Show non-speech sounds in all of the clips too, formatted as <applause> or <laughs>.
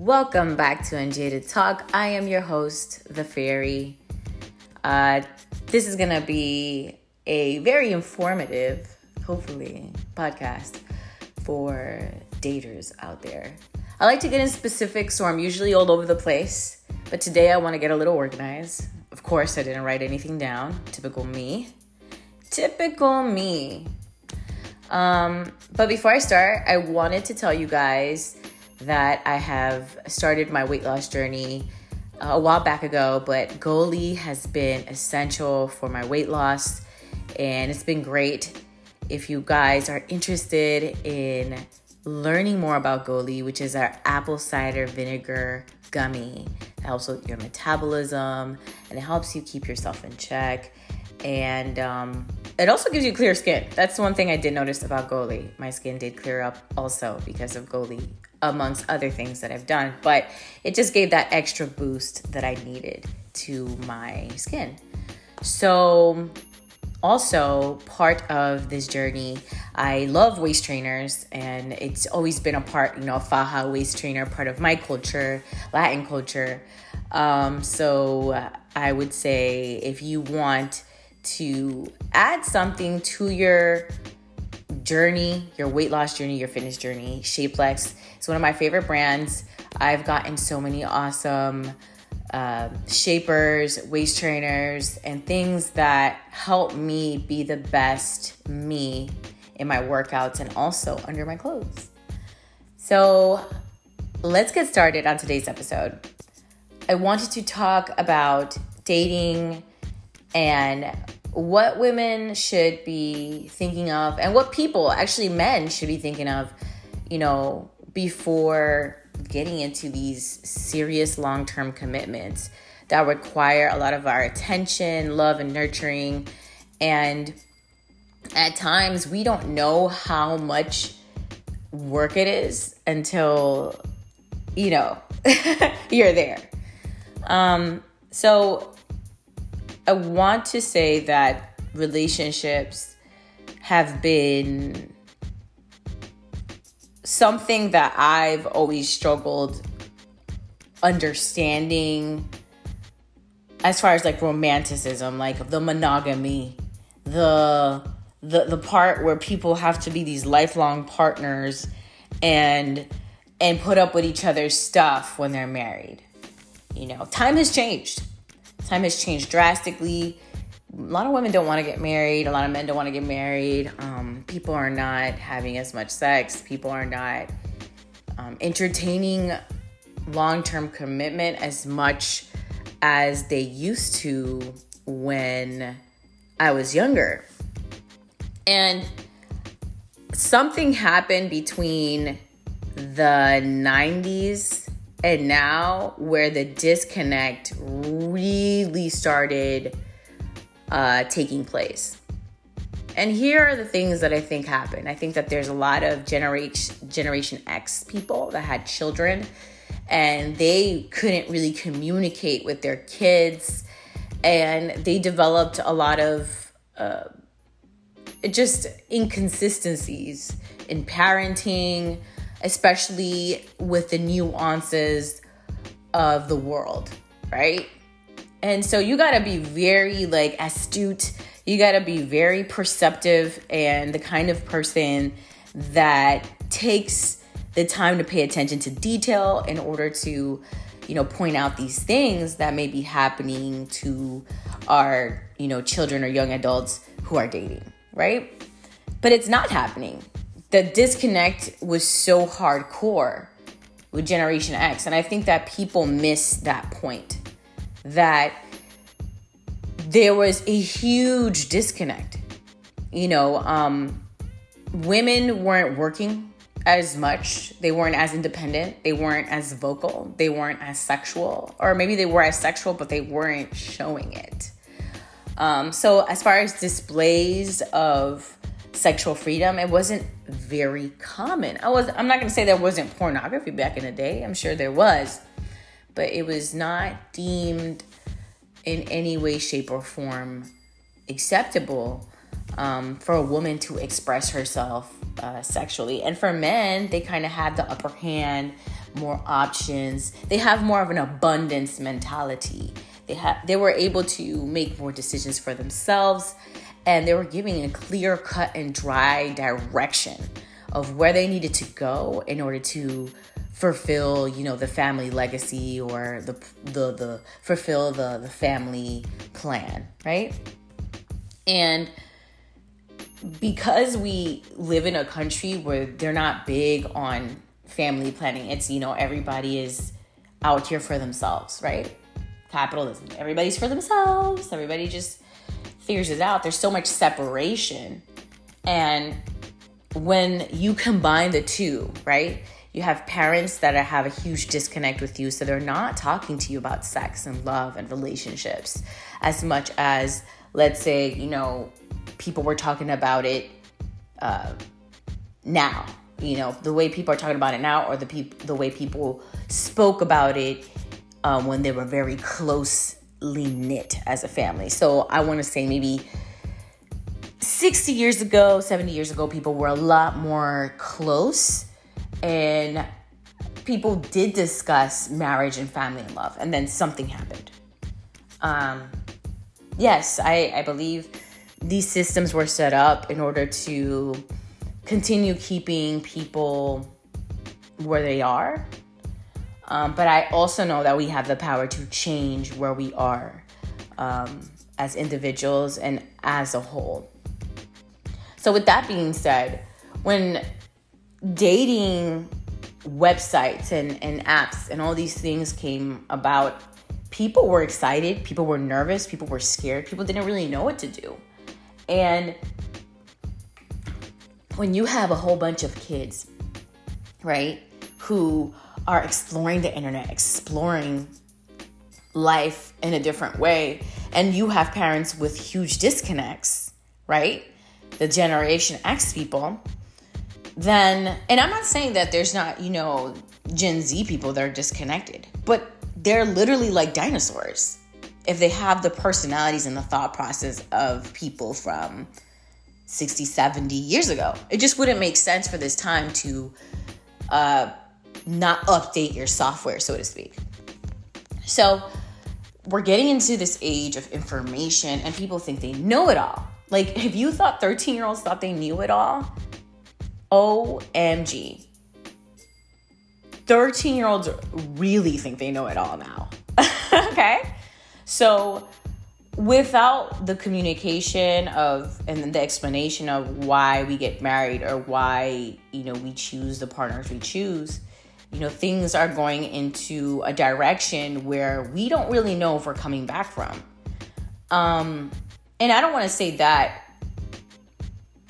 Welcome back to Unjaded Talk. I am your host, The Fairy. Uh, this is going to be a very informative, hopefully, podcast for daters out there. I like to get in specifics, so I'm usually all over the place. But today I want to get a little organized. Of course, I didn't write anything down. Typical me. Typical me. Um, but before I start, I wanted to tell you guys that I have started my weight loss journey uh, a while back ago, but Goli has been essential for my weight loss and it's been great. If you guys are interested in learning more about Goli, which is our apple cider vinegar gummy, it helps with your metabolism and it helps you keep yourself in check. And um, it also gives you clear skin. That's one thing I did notice about Goli. My skin did clear up also because of Goli, amongst other things that I've done. But it just gave that extra boost that I needed to my skin. So, also part of this journey, I love waist trainers, and it's always been a part, you know, faja waist trainer, part of my culture, Latin culture. Um, so, I would say if you want to add something to your journey, your weight loss journey, your fitness journey. Shapellx is one of my favorite brands. I've gotten so many awesome uh, shapers, waist trainers, and things that help me be the best me in my workouts and also under my clothes. So let's get started on today's episode. I wanted to talk about dating and what women should be thinking of and what people, actually men, should be thinking of, you know, before getting into these serious long term commitments that require a lot of our attention, love, and nurturing. And at times, we don't know how much work it is until, you know, <laughs> you're there. Um, so I want to say that relationships have been something that I've always struggled understanding as far as like romanticism, like the monogamy, the the the part where people have to be these lifelong partners and and put up with each other's stuff when they're married. You know, time has changed. Time has changed drastically. A lot of women don't want to get married. A lot of men don't want to get married. Um, people are not having as much sex. People are not um, entertaining long term commitment as much as they used to when I was younger. And something happened between the 90s and now where the disconnect really started uh, taking place. And here are the things that I think happen. I think that there's a lot of generation Generation X people that had children and they couldn't really communicate with their kids and they developed a lot of uh, just inconsistencies in parenting, especially with the nuances of the world, right? And so you got to be very like astute. You got to be very perceptive and the kind of person that takes the time to pay attention to detail in order to, you know, point out these things that may be happening to our, you know, children or young adults who are dating, right? But it's not happening the disconnect was so hardcore with Generation X. And I think that people miss that point that there was a huge disconnect. You know, um, women weren't working as much, they weren't as independent, they weren't as vocal, they weren't as sexual, or maybe they were as sexual, but they weren't showing it. Um, so, as far as displays of sexual freedom, it wasn't very common. I was I'm not going to say there wasn't pornography back in the day. I'm sure there was, but it was not deemed in any way shape or form acceptable um, for a woman to express herself uh, sexually. And for men, they kind of have the upper hand, more options. They have more of an abundance mentality. They have they were able to make more decisions for themselves, and they were giving a clear cut and dry direction of where they needed to go in order to fulfill you know the family legacy or the the the fulfill the the family plan right? And because we live in a country where they're not big on family planning it's you know everybody is out here for themselves right? Capitalism everybody's for themselves. Everybody just figures it out there's so much separation and when you combine the two right you have parents that have a huge disconnect with you, so they're not talking to you about sex and love and relationships as much as, let's say, you know, people were talking about it uh, now. You know, the way people are talking about it now, or the people, the way people spoke about it um, when they were very closely knit as a family. So I want to say maybe 60 years ago, 70 years ago, people were a lot more close and people did discuss marriage and family and love, and then something happened. Um, yes, I, I believe these systems were set up in order to continue keeping people where they are. Um, but I also know that we have the power to change where we are um, as individuals and as a whole. So, with that being said, when dating websites and, and apps and all these things came about, people were excited, people were nervous, people were scared, people didn't really know what to do. And when you have a whole bunch of kids, right, who are exploring the internet, exploring life in a different way, and you have parents with huge disconnects, right? The Generation X people, then, and I'm not saying that there's not, you know, Gen Z people that are disconnected, but they're literally like dinosaurs if they have the personalities and the thought process of people from 60, 70 years ago. It just wouldn't make sense for this time to uh, not update your software, so to speak. So, we're getting into this age of information, and people think they know it all. Like, if you thought 13 year olds thought they knew it all, OMG. 13 year olds really think they know it all now. <laughs> okay? So, without the communication of and the explanation of why we get married or why, you know, we choose the partners we choose, you know, things are going into a direction where we don't really know if we're coming back from. Um, and I don't want to say that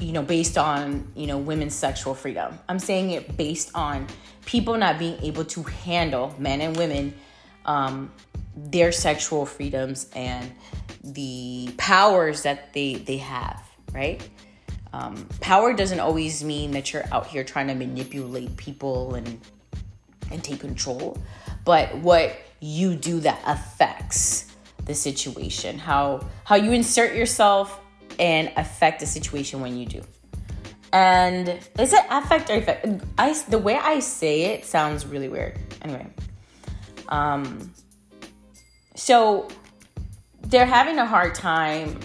you know, based on, you know, women's sexual freedom. I'm saying it based on people not being able to handle men and women um, their sexual freedoms and the powers that they they have, right? Um, power doesn't always mean that you're out here trying to manipulate people and and take control, but what you do that affects the situation, how how you insert yourself and affect the situation when you do. And is it affect or effect? I the way I say it sounds really weird. Anyway, um, so they're having a hard time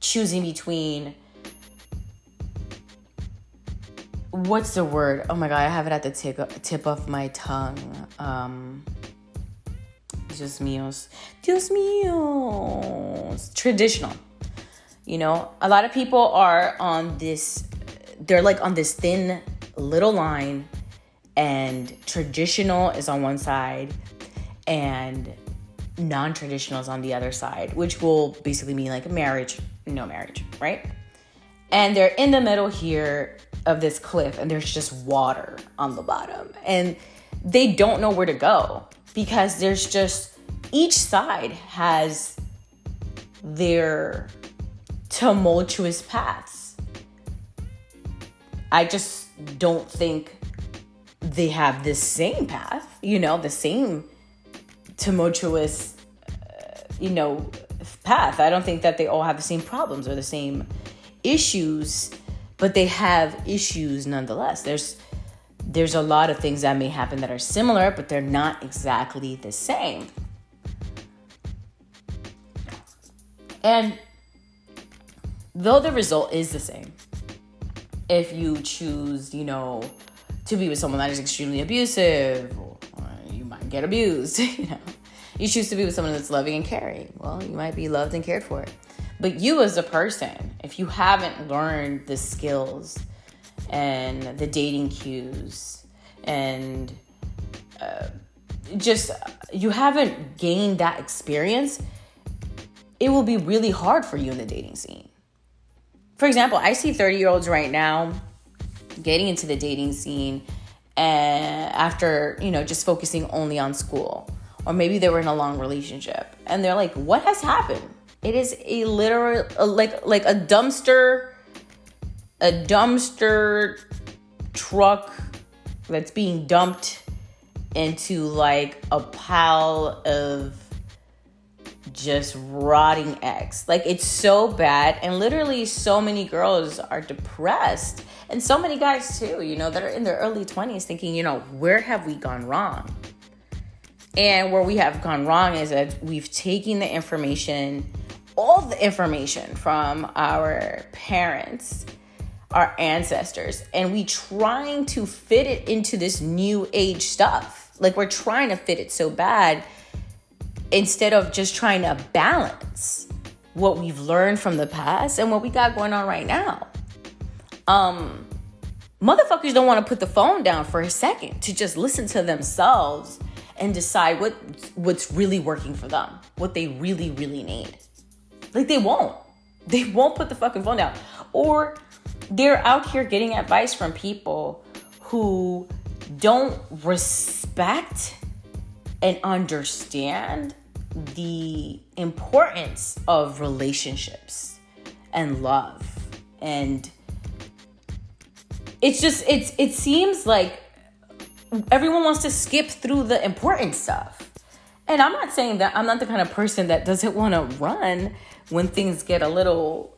choosing between what's the word? Oh my god, I have it at the tip tip of my tongue. Um, Dios míos, Dios traditional you know, a lot of people are on this, they're like on this thin little line, and traditional is on one side, and non traditional is on the other side, which will basically mean like marriage, no marriage, right? And they're in the middle here of this cliff, and there's just water on the bottom. And they don't know where to go because there's just each side has their tumultuous paths. I just don't think they have the same path, you know, the same tumultuous, uh, you know, path. I don't think that they all have the same problems or the same issues, but they have issues nonetheless. There's there's a lot of things that may happen that are similar, but they're not exactly the same. And though the result is the same, if you choose, you know, to be with someone that is extremely abusive, or you might get abused, <laughs> you know. You choose to be with someone that's loving and caring. Well, you might be loved and cared for. But you as a person, if you haven't learned the skills and the dating cues and uh, just you haven't gained that experience, it will be really hard for you in the dating scene. For example, I see 30 year olds right now getting into the dating scene and after, you know, just focusing only on school. Or maybe they were in a long relationship and they're like, what has happened? It is a literal like like a dumpster a dumpster truck that's being dumped into like a pile of just rotting eggs. Like it's so bad and literally so many girls are depressed and so many guys too, you know, that are in their early 20s thinking, you know, where have we gone wrong? And where we have gone wrong is that we've taken the information all the information from our parents, our ancestors, and we trying to fit it into this new age stuff. Like we're trying to fit it so bad instead of just trying to balance what we've learned from the past and what we got going on right now. Um motherfuckers don't want to put the phone down for a second to just listen to themselves and decide what what's really working for them, what they really really need. Like they won't. They won't put the fucking phone down. Or they're out here getting advice from people who don't respect and understand the importance of relationships and love and it's just it's it seems like everyone wants to skip through the important stuff and i'm not saying that i'm not the kind of person that doesn't want to run when things get a little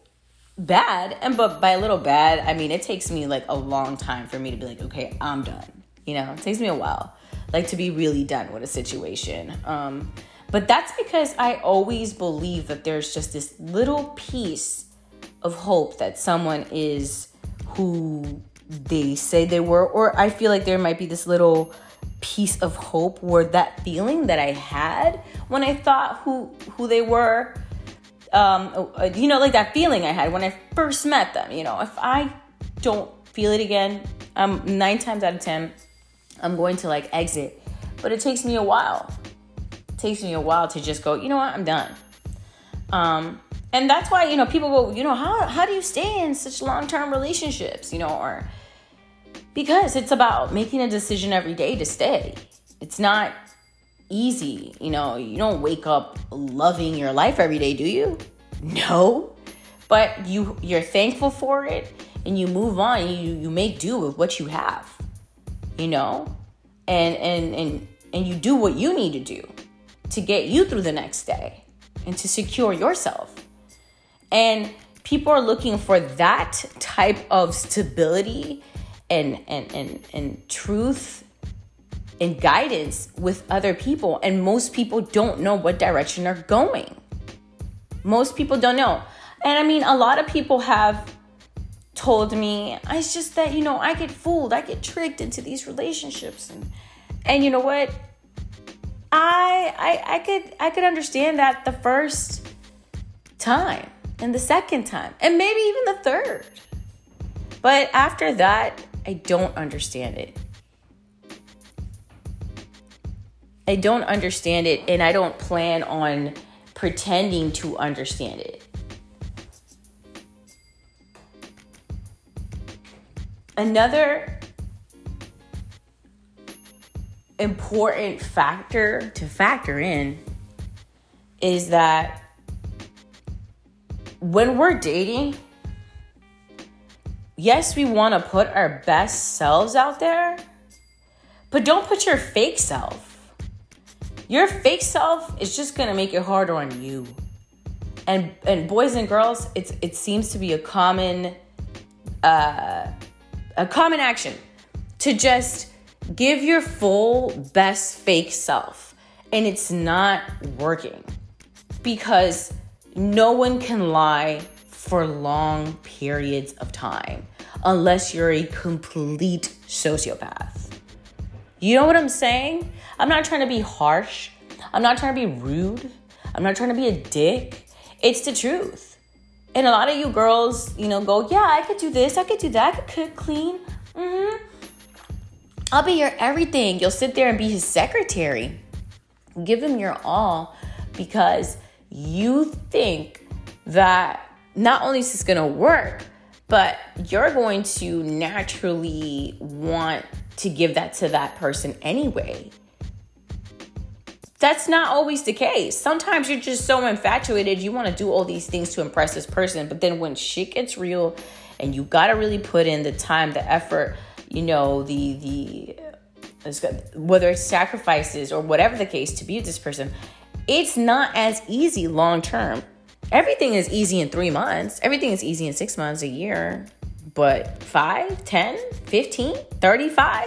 bad. And but by a little bad i mean it takes me like a long time for me to be like okay i'm done you know? It takes me a while like to be really done with a situation. Um but that's because i always believe that there's just this little piece of hope that someone is who they say they were or i feel like there might be this little piece of hope where that feeling that i had when i thought who who they were um, uh, you know, like that feeling I had when I first met them. You know, if I don't feel it again, um, nine times out of ten, I'm going to like exit. But it takes me a while. It takes me a while to just go. You know what? I'm done. Um, and that's why you know people go. You know, how how do you stay in such long term relationships? You know, or because it's about making a decision every day to stay. It's not easy. You know, you don't wake up loving your life every day, do you? No. But you you're thankful for it and you move on. You you make do with what you have. You know? And and and and you do what you need to do to get you through the next day and to secure yourself. And people are looking for that type of stability and and and, and truth and guidance with other people. And most people don't know what direction they're going. Most people don't know. And I mean, a lot of people have told me, it's just that, you know, I get fooled, I get tricked into these relationships. And, and you know what? I, I I could I could understand that the first time and the second time and maybe even the third. But after that, I don't understand it. I don't understand it and I don't plan on pretending to understand it. Another important factor to factor in is that when we're dating, yes, we want to put our best selves out there, but don't put your fake self your fake self is just gonna make it harder on you. and and boys and girls, it's it seems to be a common uh, a common action to just give your full best fake self, and it's not working because no one can lie for long periods of time unless you're a complete sociopath. You know what I'm saying? I'm not trying to be harsh. I'm not trying to be rude. I'm not trying to be a dick. It's the truth. And a lot of you girls, you know, go, yeah, I could do this, I could do that, I could cook, clean. Mm-hmm. I'll be your everything. You'll sit there and be his secretary. Give him your all because you think that not only is this gonna work, but you're going to naturally want to give that to that person anyway. That's not always the case. Sometimes you're just so infatuated, you want to do all these things to impress this person, but then when shit gets real and you got to really put in the time, the effort, you know, the the whether it's sacrifices or whatever the case to be with this person, it's not as easy long term. Everything is easy in three months, everything is easy in six months, a year. But 5, 10, 15, 35?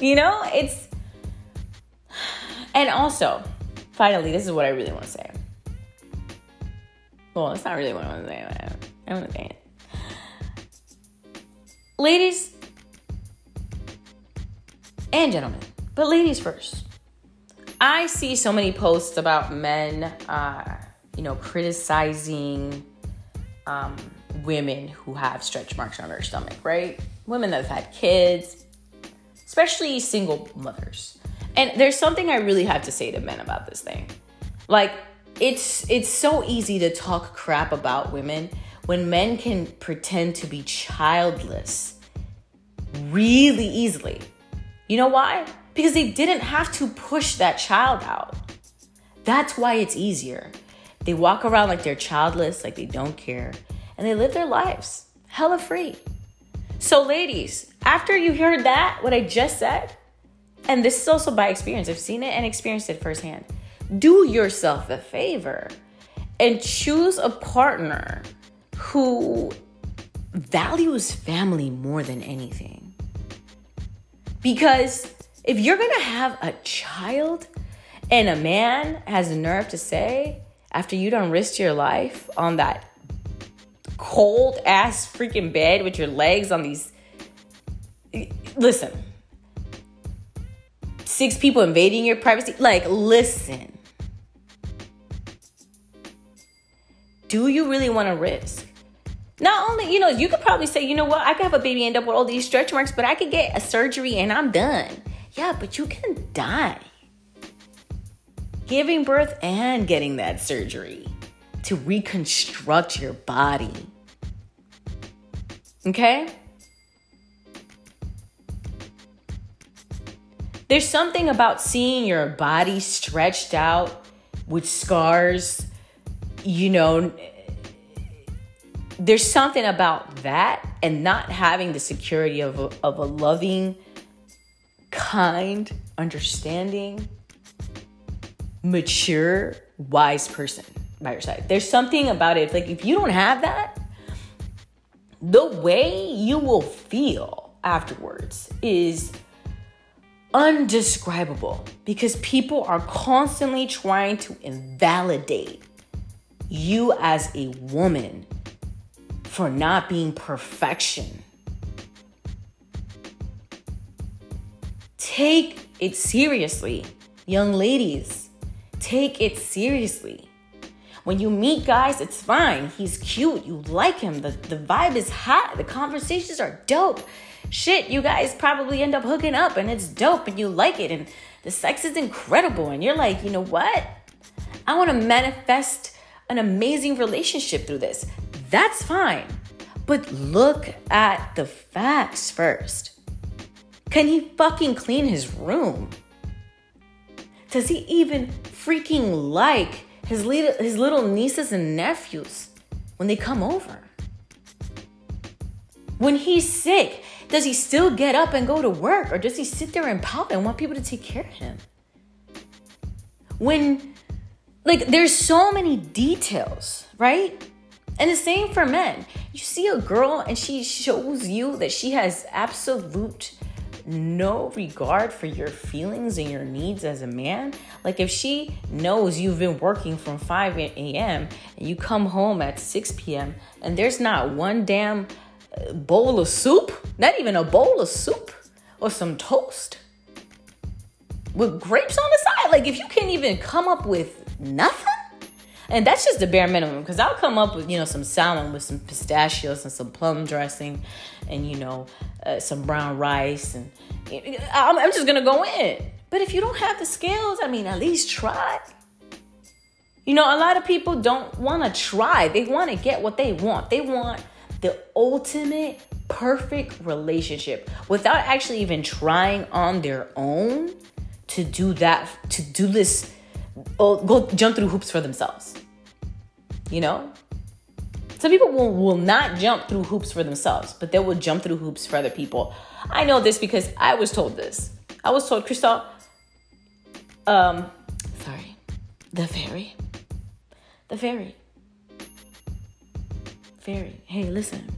You know, it's. And also, finally, this is what I really want to say. Well, it's not really what I want to say. I want to say it. Ladies and gentlemen, but ladies first. I see so many posts about men, uh, you know, criticizing um, women who have stretch marks on their stomach, right? Women that have had kids, especially single mothers. And there's something I really have to say to men about this thing. Like, it's it's so easy to talk crap about women when men can pretend to be childless really easily. You know why? Because they didn't have to push that child out. That's why it's easier. They walk around like they're childless, like they don't care, and they live their lives hella free. So, ladies, after you heard that, what I just said, and this is also by experience, I've seen it and experienced it firsthand. Do yourself a favor and choose a partner who values family more than anything. Because if you're gonna have a child and a man has the nerve to say, after you don't risk your life on that cold ass freaking bed with your legs on these. Listen, six people invading your privacy. Like, listen. Do you really want to risk? Not only, you know, you could probably say, you know what, I could have a baby end up with all these stretch marks, but I could get a surgery and I'm done. Yeah, but you can die giving birth and getting that surgery to reconstruct your body. Okay? There's something about seeing your body stretched out with scars, you know. There's something about that and not having the security of a, of a loving, kind, understanding, mature, wise person by your side. There's something about it. Like if you don't have that, the way you will feel afterwards is undescribable because people are constantly trying to invalidate you as a woman for not being perfection. Take it seriously, young ladies. Take it seriously. When you meet guys, it's fine. He's cute. You like him. The, the vibe is hot. The conversations are dope. Shit, you guys probably end up hooking up and it's dope and you like it and the sex is incredible. And you're like, you know what? I want to manifest an amazing relationship through this. That's fine. But look at the facts first. Can he fucking clean his room? Does he even freaking like his little, his little nieces and nephews when they come over? When he's sick, does he still get up and go to work or does he sit there and pout and want people to take care of him? When like there's so many details, right? And the same for men. You see a girl and she shows you that she has absolute no regard for your feelings and your needs as a man. Like if she knows you've been working from 5 a.m. and you come home at 6 p.m. and there's not one damn uh, bowl of soup, not even a bowl of soup or some toast with grapes on the side. Like if you can't even come up with nothing, and that's just the bare minimum because I'll come up with, you know, some salmon with some pistachios and some plum dressing and, you know, uh, some brown rice. And I'm, I'm just going to go in. But if you don't have the skills, I mean, at least try. You know, a lot of people don't want to try. They want to get what they want. They want the ultimate perfect relationship without actually even trying on their own to do that, to do this go jump through hoops for themselves. You know? Some people will, will not jump through hoops for themselves, but they will jump through hoops for other people. I know this because I was told this. I was told, Crystal, um, sorry, the fairy, the fairy, fairy. Hey, listen.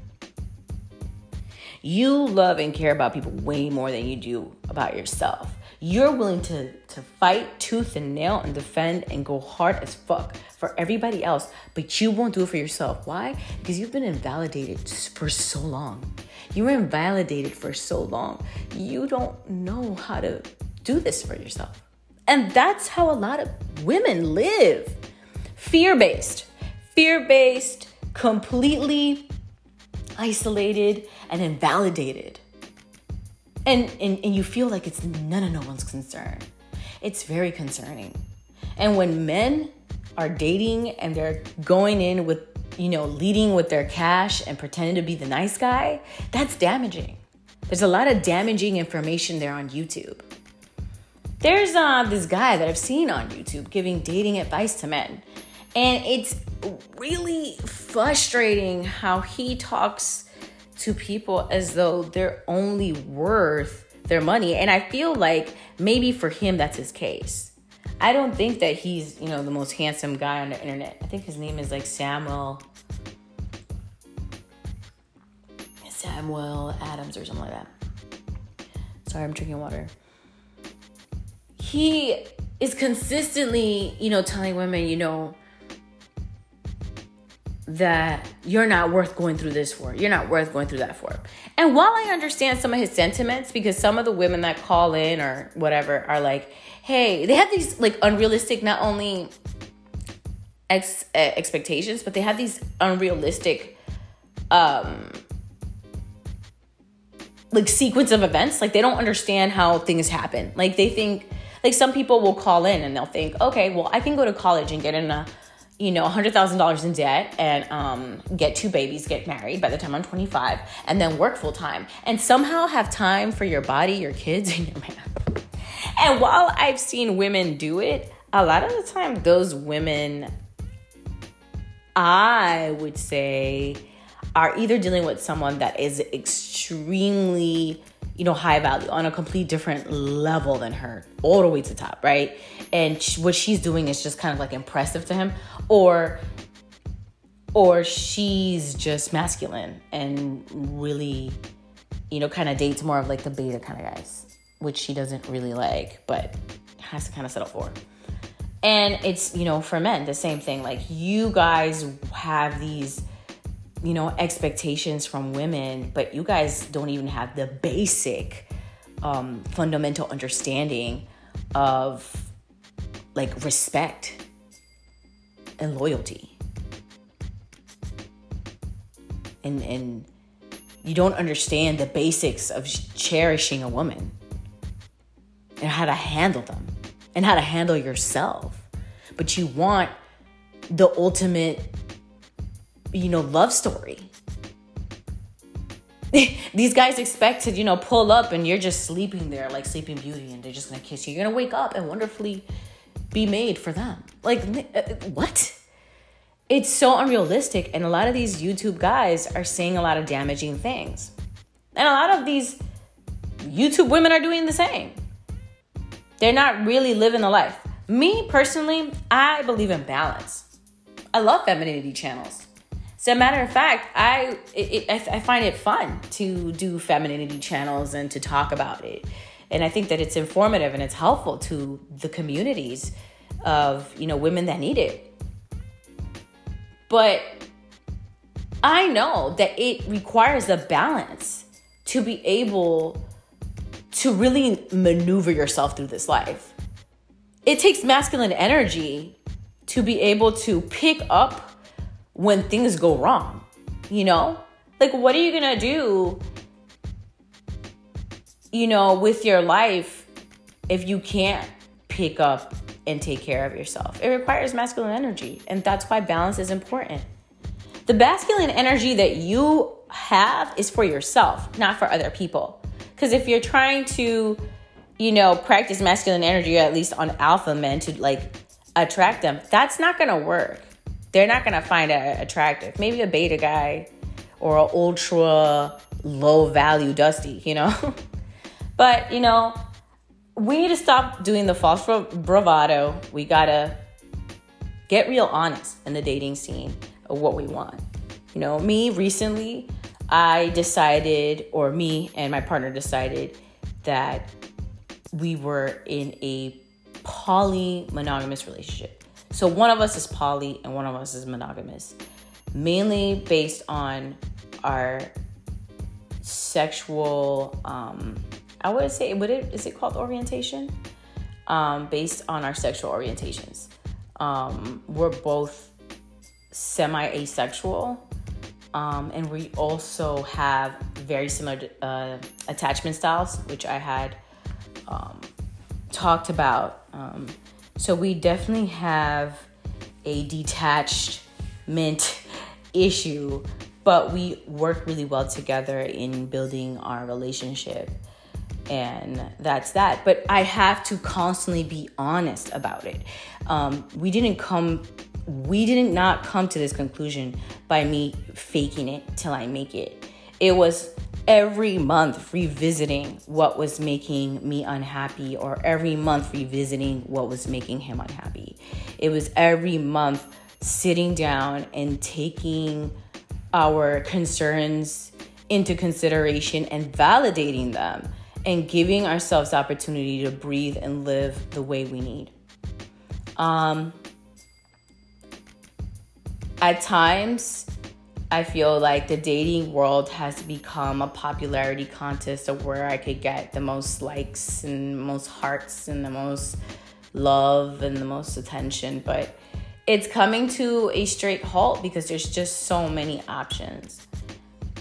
You love and care about people way more than you do about yourself. You're willing to, to fight tooth and nail and defend and go hard as fuck for everybody else, but you won't do it for yourself. Why? Because you've been invalidated for so long. You were invalidated for so long. You don't know how to do this for yourself. And that's how a lot of women live fear based, fear based, completely isolated and invalidated and, and, and you feel like it's none of no one's concern. It's very concerning. And when men are dating and they're going in with, you know, leading with their cash and pretending to be the nice guy, that's damaging. There's a lot of damaging information there on YouTube. There's uh, this guy that I've seen on YouTube giving dating advice to men. And it's really frustrating how he talks to people as though they're only worth their money. And I feel like maybe for him, that's his case. I don't think that he's, you know, the most handsome guy on the internet. I think his name is like Samuel. Samuel Adams or something like that. Sorry, I'm drinking water. He is consistently, you know, telling women, you know, that you're not worth going through this for. You're not worth going through that for. And while I understand some of his sentiments, because some of the women that call in or whatever are like, hey, they have these like unrealistic, not only ex- expectations, but they have these unrealistic, um, like sequence of events. Like they don't understand how things happen. Like they think, like some people will call in and they'll think, okay, well, I can go to college and get in a you know, $100,000 in debt and um, get two babies, get married by the time I'm 25, and then work full time and somehow have time for your body, your kids, <laughs> and your man. And while I've seen women do it, a lot of the time, those women, I would say, are either dealing with someone that is extremely you know, high value on a complete different level than her, all the way to top, right? And what she's doing is just kind of like impressive to him, or or she's just masculine and really, you know, kind of dates more of like the beta kind of guys, which she doesn't really like, but has to kind of settle for. And it's, you know, for men, the same thing. Like, you guys have these you know, expectations from women, but you guys don't even have the basic um, fundamental understanding of like respect and loyalty. And, and you don't understand the basics of cherishing a woman and how to handle them and how to handle yourself. But you want the ultimate you know, love story. <laughs> These guys expect to, you know, pull up and you're just sleeping there like Sleeping Beauty and they're just gonna kiss you. You're gonna wake up and wonderfully be made for them. Like, uh, what? It's so unrealistic. And a lot of these YouTube guys are saying a lot of damaging things. And a lot of these YouTube women are doing the same. They're not really living the life. Me personally, I believe in balance. I love femininity channels. As a matter of fact, I it, it, I, find it fun to do femininity channels and to talk about it, and I think that it's informative and it's helpful to the communities of you know women that need it. But I know that it requires a balance to be able to really maneuver yourself through this life. It takes masculine energy to be able to pick up when things go wrong. You know? Like, what are you gonna do, you know, with your life if you can't pick up and take care of yourself? It requires masculine energy, and that's why balance is important. The masculine energy that you have is for yourself, not for other people. Because if you're trying to, you know, practice masculine energy, at least on alpha men to like attract them, that's not gonna work. They're not gonna find it attractive. Maybe a beta guy or an ultra low value dusty, you know? <laughs> but, you know, we need to stop doing the false bravado. We gotta get real honest in the dating scene of what we want. You know, me recently, I decided, or me and my partner decided, that we were in a poly monogamous relationship. So one of us is poly and one of us is monogamous, mainly based on our sexual. Um, I would say, would it is it called orientation? Um, based on our sexual orientations, um, we're both semi asexual. Um, and we also have very similar uh, attachment styles, which I had um, talked about. So we definitely have a detached mint <laughs> issue, but we work really well together in building our relationship. And that's that. But I have to constantly be honest about it. Um, we didn't come we didn't not come to this conclusion by me faking it till I make it. It was every month revisiting what was making me unhappy, or every month revisiting what was making him unhappy. It was every month sitting down and taking our concerns into consideration and validating them and giving ourselves opportunity to breathe and live the way we need. Um, at times, I feel like the dating world has become a popularity contest of where I could get the most likes and most hearts and the most love and the most attention. But it's coming to a straight halt because there's just so many options.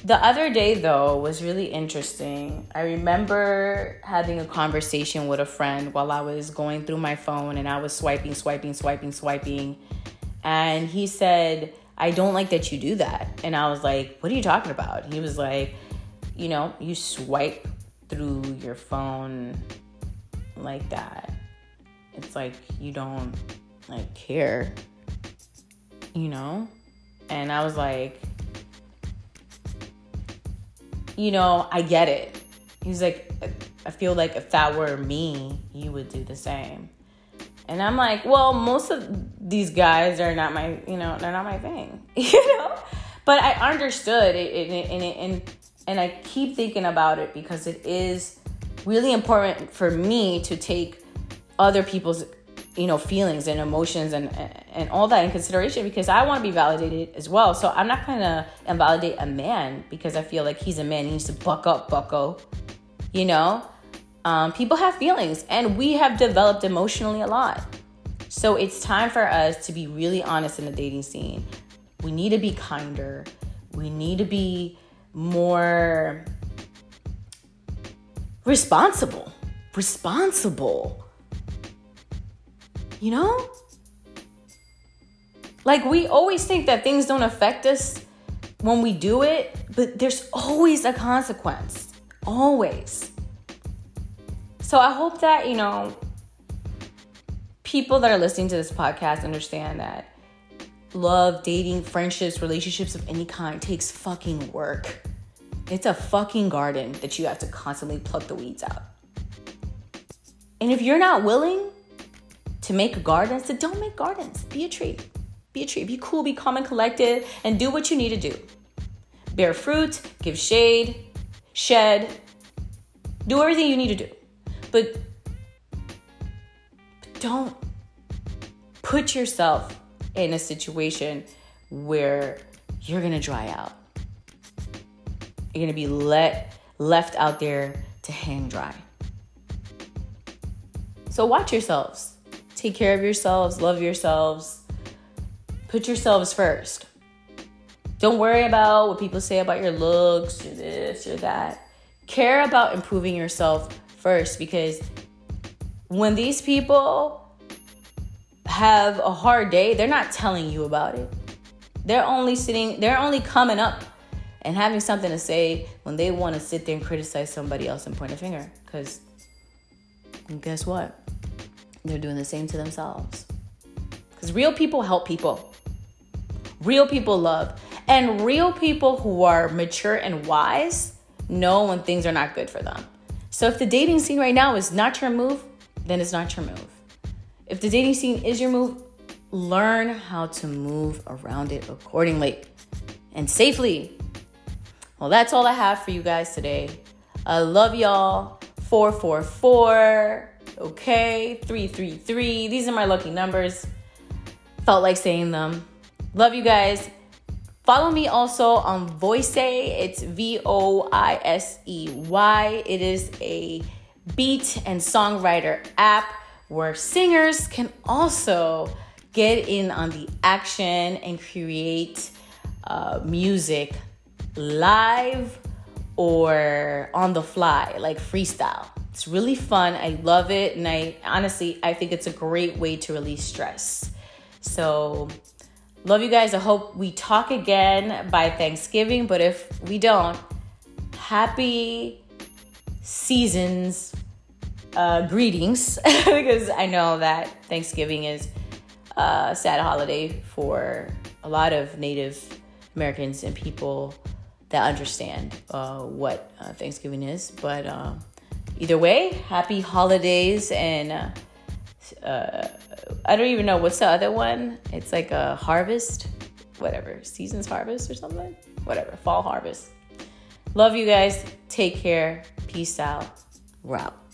The other day, though, was really interesting. I remember having a conversation with a friend while I was going through my phone and I was swiping, swiping, swiping, swiping and he said, I don't like that you do that. And I was like, What are you talking about? He was like, You know, you swipe through your phone like that. It's like you don't like care, you know? And I was like, You know, I get it. He's like, I feel like if that were me, you would do the same. And I'm like, well, most of these guys are not my, you know, they're not my thing, <laughs> you know. But I understood it, and and and I keep thinking about it because it is really important for me to take other people's, you know, feelings and emotions and and all that in consideration because I want to be validated as well. So I'm not gonna invalidate a man because I feel like he's a man. He needs to buck up, bucko, you know. Um, people have feelings and we have developed emotionally a lot. So it's time for us to be really honest in the dating scene. We need to be kinder. We need to be more responsible. Responsible. You know? Like we always think that things don't affect us when we do it, but there's always a consequence. Always. So I hope that, you know, people that are listening to this podcast understand that love, dating, friendships, relationships of any kind takes fucking work. It's a fucking garden that you have to constantly pluck the weeds out. And if you're not willing to make gardens, then don't make gardens. Be a tree. Be a tree. Be cool, be calm and collected, and do what you need to do. Bear fruit, give shade, shed, do everything you need to do. But, but don't put yourself in a situation where you're gonna dry out. You're gonna be let left out there to hang dry. So watch yourselves. Take care of yourselves, love yourselves. Put yourselves first. Don't worry about what people say about your looks or this or that. Care about improving yourself first because when these people have a hard day, they're not telling you about it. They're only sitting, they're only coming up and having something to say when they want to sit there and criticize somebody else and point a finger. Because guess what? They're doing the same to themselves. Because real people help people, real people love, and real people who are mature and wise know when things are not good for them. So if the dating scene right now is not your move, then it's not your move. If the dating scene is your move, learn how to move around it accordingly and safely. Well, that's all I have for you guys today. I love y'all. 444, okay? 333. These are my lucky numbers. Felt like saying them. Love you guys. Follow me also on Voisey. It's V O I S E Y. It is a beat and songwriter app where singers can also get in on the action and create uh, music live or on the fly, like freestyle. It's really fun. I love it. And I honestly, I think it's a great way to release stress. So, love you guys. I hope we talk again by Thanksgiving. But if we don't, happy seasons uh, greetings <laughs> because I know that Thanksgiving is a sad holiday for a lot of Native Americans and people that understand uh, what uh, Thanksgiving is. But uh, either way, happy holidays and uh, uh, I don't even know what's the other one. It's like a harvest, whatever, seasons harvest or something, whatever, fall harvest. Love you guys. Take care. Peace out. We're out.